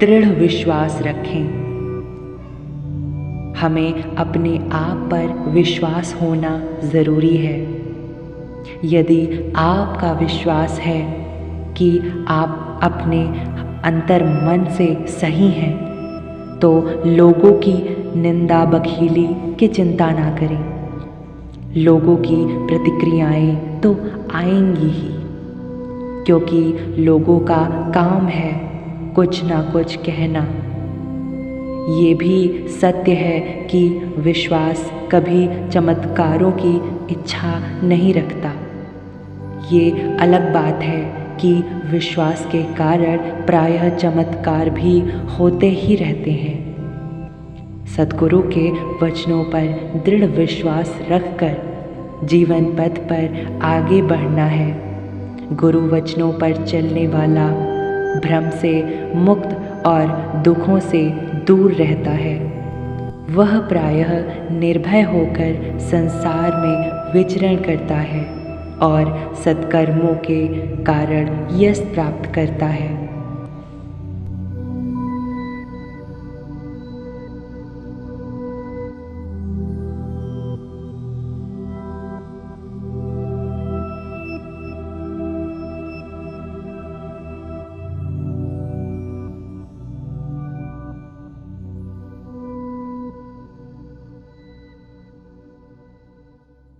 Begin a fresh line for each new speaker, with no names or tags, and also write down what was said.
दृढ़ विश्वास रखें। हमें अपने आप पर विश्वास होना ज़रूरी है। यदि आपका विश्वास है कि आप अपने अंतर मन से सही हैं तो लोगों की निंदा बखीली की चिंता ना करें। लोगों की प्रतिक्रियाएँ तो आएँगी ही, क्योंकि लोगों का काम है कुछ ना कुछ कहना। ये भी सत्य है कि विश्वास कभी चमत्कारों की इच्छा नहीं रखता। ये अलग बात है कि विश्वास के कारण प्रायः चमत्कार भी होते ही रहते हैं। सदगुरु के वचनों पर दृढ़ विश्वास रखकर जीवन पथ पर आगे बढ़ना है। गुरु वचनों पर चलने वाला भ्रम से मुक्त और दुखों से दूर रहता है। वह प्रायः निर्भय होकर संसार में विचरण करता है और सत्कर्मों के कारण यश प्राप्त करता है।